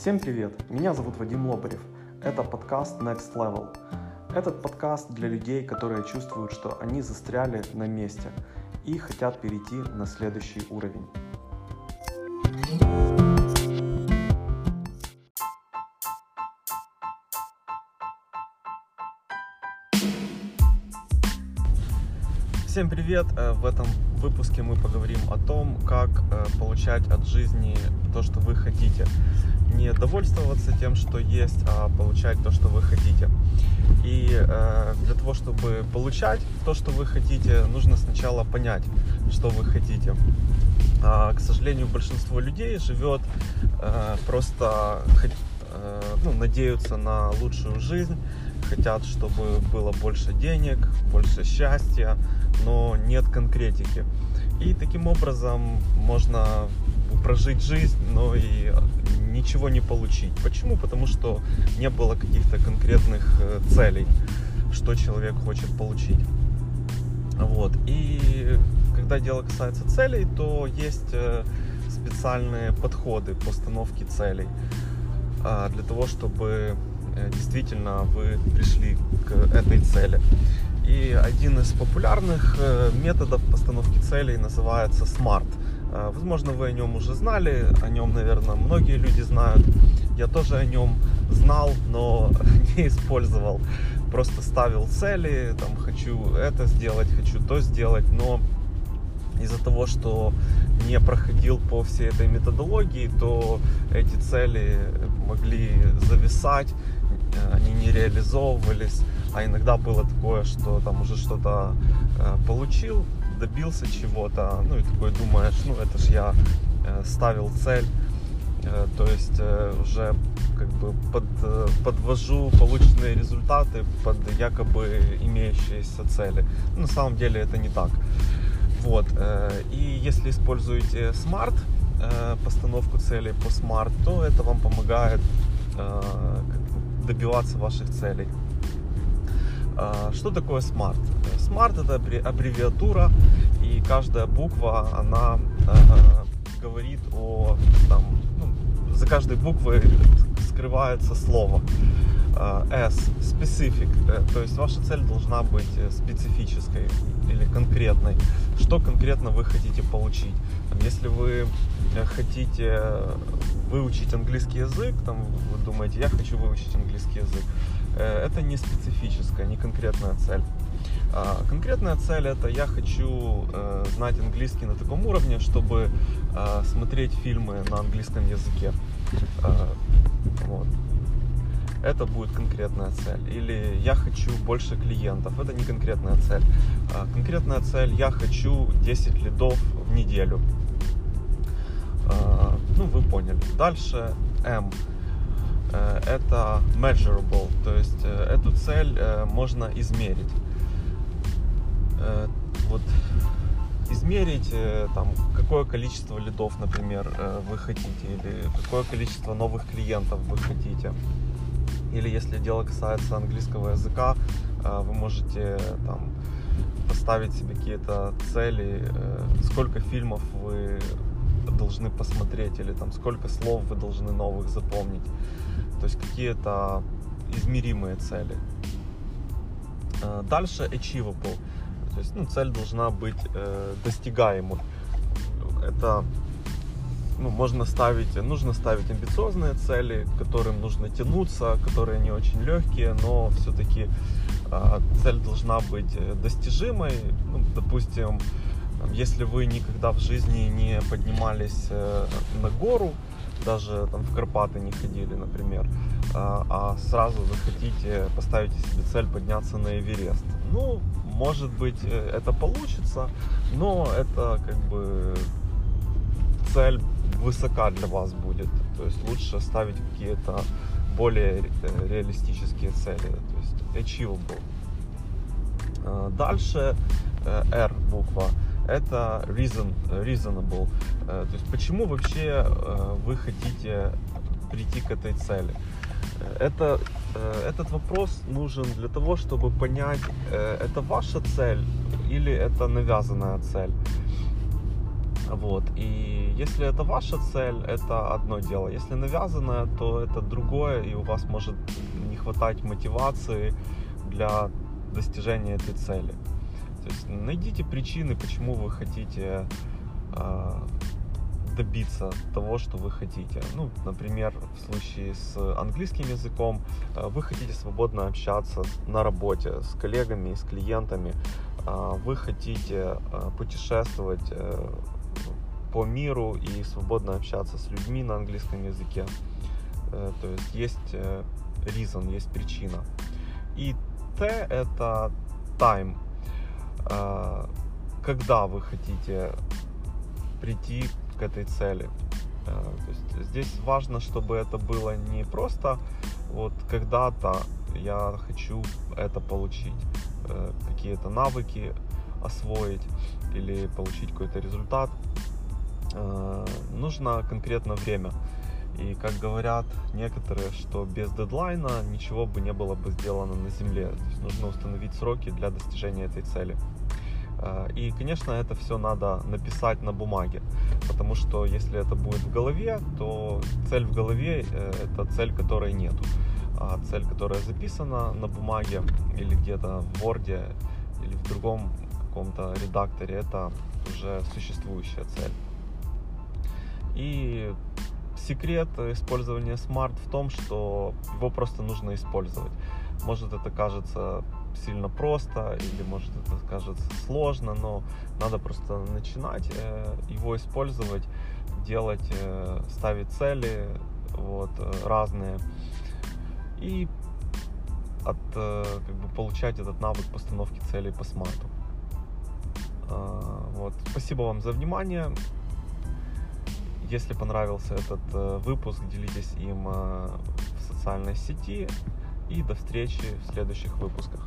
Всем привет! Меня зовут Вадим Лобарев. Это подкаст Next Level. Этот подкаст для людей, которые чувствуют, что они застряли на месте и хотят перейти на следующий уровень. Всем привет! Э, В этом выпуске мы поговорим о том, как э, получать от жизни то, что вы хотите. Не довольствоваться тем, что есть, а получать то, что вы хотите. И э, для того, чтобы получать то, что вы хотите, нужно сначала понять, что вы хотите. А, к сожалению, большинство людей живет э, просто э, ну, надеются на лучшую жизнь, хотят, чтобы было больше денег, больше счастья, но нет конкретики. И таким образом можно прожить жизнь, но и ничего не получить. Почему? Потому что не было каких-то конкретных э, целей, что человек хочет получить. Вот. И когда дело касается целей, то есть э, специальные подходы к постановке целей а, для того, чтобы э, действительно вы пришли к этой цели. И один из популярных методов постановки целей называется SMART. Э, Возможно, вы о нем уже знали, о нем, наверное, многие люди знают. Я тоже о нем знал, но не использовал. Просто ставил цели, там, хочу это сделать, хочу то сделать, но из-за того, что не проходил по всей этой методологии, то эти цели могли зависать, они не реализовывались, а иногда было такое, что там уже что-то э, получил, добился чего-то, ну и такой думаешь, ну это ж я э, ставил цель, Э, то есть э, уже как бы под, подвожу полученные результаты под якобы имеющиеся цели. Но на самом деле это не так. Вот. И если используете э, постановку целей по Smart, то это вам помогает добиваться ваших целей. А, Что такое Smart? Smart это аббре- аббревиатура, и каждая буква, она э, говорит о, там, ну, за каждой буквой скрывается слово. S, specific, э, то есть ваша цель должна быть специфической или конкретной. Что конкретно вы хотите получить? Если вы э, хотите выучить английский язык, там, вы думаете, я хочу выучить английский язык, это не специфическая, не конкретная цель. А, Конкретная цель это я хочу э, знать английский на таком уровне, чтобы э, смотреть фильмы на английском языке. Э, вот. Это будет конкретная цель. Или я хочу больше клиентов. Это не конкретная цель. А, Конкретная цель я хочу 10 лидов в неделю. А, Ну, вы поняли. Дальше M. Э, Это measurable, то есть э, эту цель э, можно измерить. Вот измерить там какое количество лидов, например, вы хотите, или какое количество новых клиентов вы хотите. Или если дело касается английского языка, вы можете там поставить себе какие-то цели, сколько фильмов вы должны посмотреть, или там сколько слов вы должны новых запомнить. То есть какие-то измеримые цели. Э, Дальше achievable. То есть ну, цель должна быть э, достигаемой. Это ну, можно ставить, нужно ставить амбициозные цели, к которым нужно тянуться, которые не очень легкие, но все-таки цель должна быть э, достижимой. Ну, допустим, если вы никогда в жизни не поднимались э, на гору, даже там в Карпаты не ходили, например, а, а сразу вы хотите поставить себе цель подняться на Эверест. Ну, может быть, э, это получится, но это как бы цель высока для вас будет. То есть лучше ставить какие-то более э, реалистические цели, то есть achievable. Э, Дальше э, R буква это reason, reasonable. Э, То есть почему вообще э, вы хотите прийти к этой цели? Э, Это, э, этот вопрос нужен для того, чтобы понять, э, это ваша цель или это навязанная цель. Вот. И если это ваша цель, это одно дело. Если навязанная, то это другое, и у вас может не хватать мотивации для достижения этой цели. То есть найдите причины, почему вы хотите э, добиться того, что вы хотите. Ну, например, в случае с английским языком э, вы хотите свободно общаться на работе с коллегами, с клиентами, э, вы хотите э, путешествовать э, по миру и свободно общаться с людьми на английском языке. Э, то есть есть э, reason, есть причина. И T это time, когда вы хотите прийти к этой цели. То есть здесь важно, чтобы это было не просто вот когда-то я хочу это получить, какие-то навыки освоить или получить какой-то результат, Э, нужно конкретно время. И как говорят некоторые, что без дедлайна ничего бы не было бы сделано на Земле. То есть нужно установить сроки для достижения этой цели. Э, и, конечно, это все надо написать на бумаге, потому что если это будет в голове, то цель в голове э, – это цель, которой нету. А цель, которая записана на бумаге или где-то в Word или в другом каком-то редакторе, это уже существующая цель. И секрет использования смарт в том, что его просто нужно использовать. Может это кажется сильно просто или может это кажется сложно, но надо просто начинать э, его использовать, делать, э, ставить цели вот, э, разные и от, как бы, получать этот навык постановки целей по смарту. Вот. Спасибо вам за внимание. Если понравился этот э, выпуск, делитесь им э, в социальной сети. И до встречи в следующих выпусках.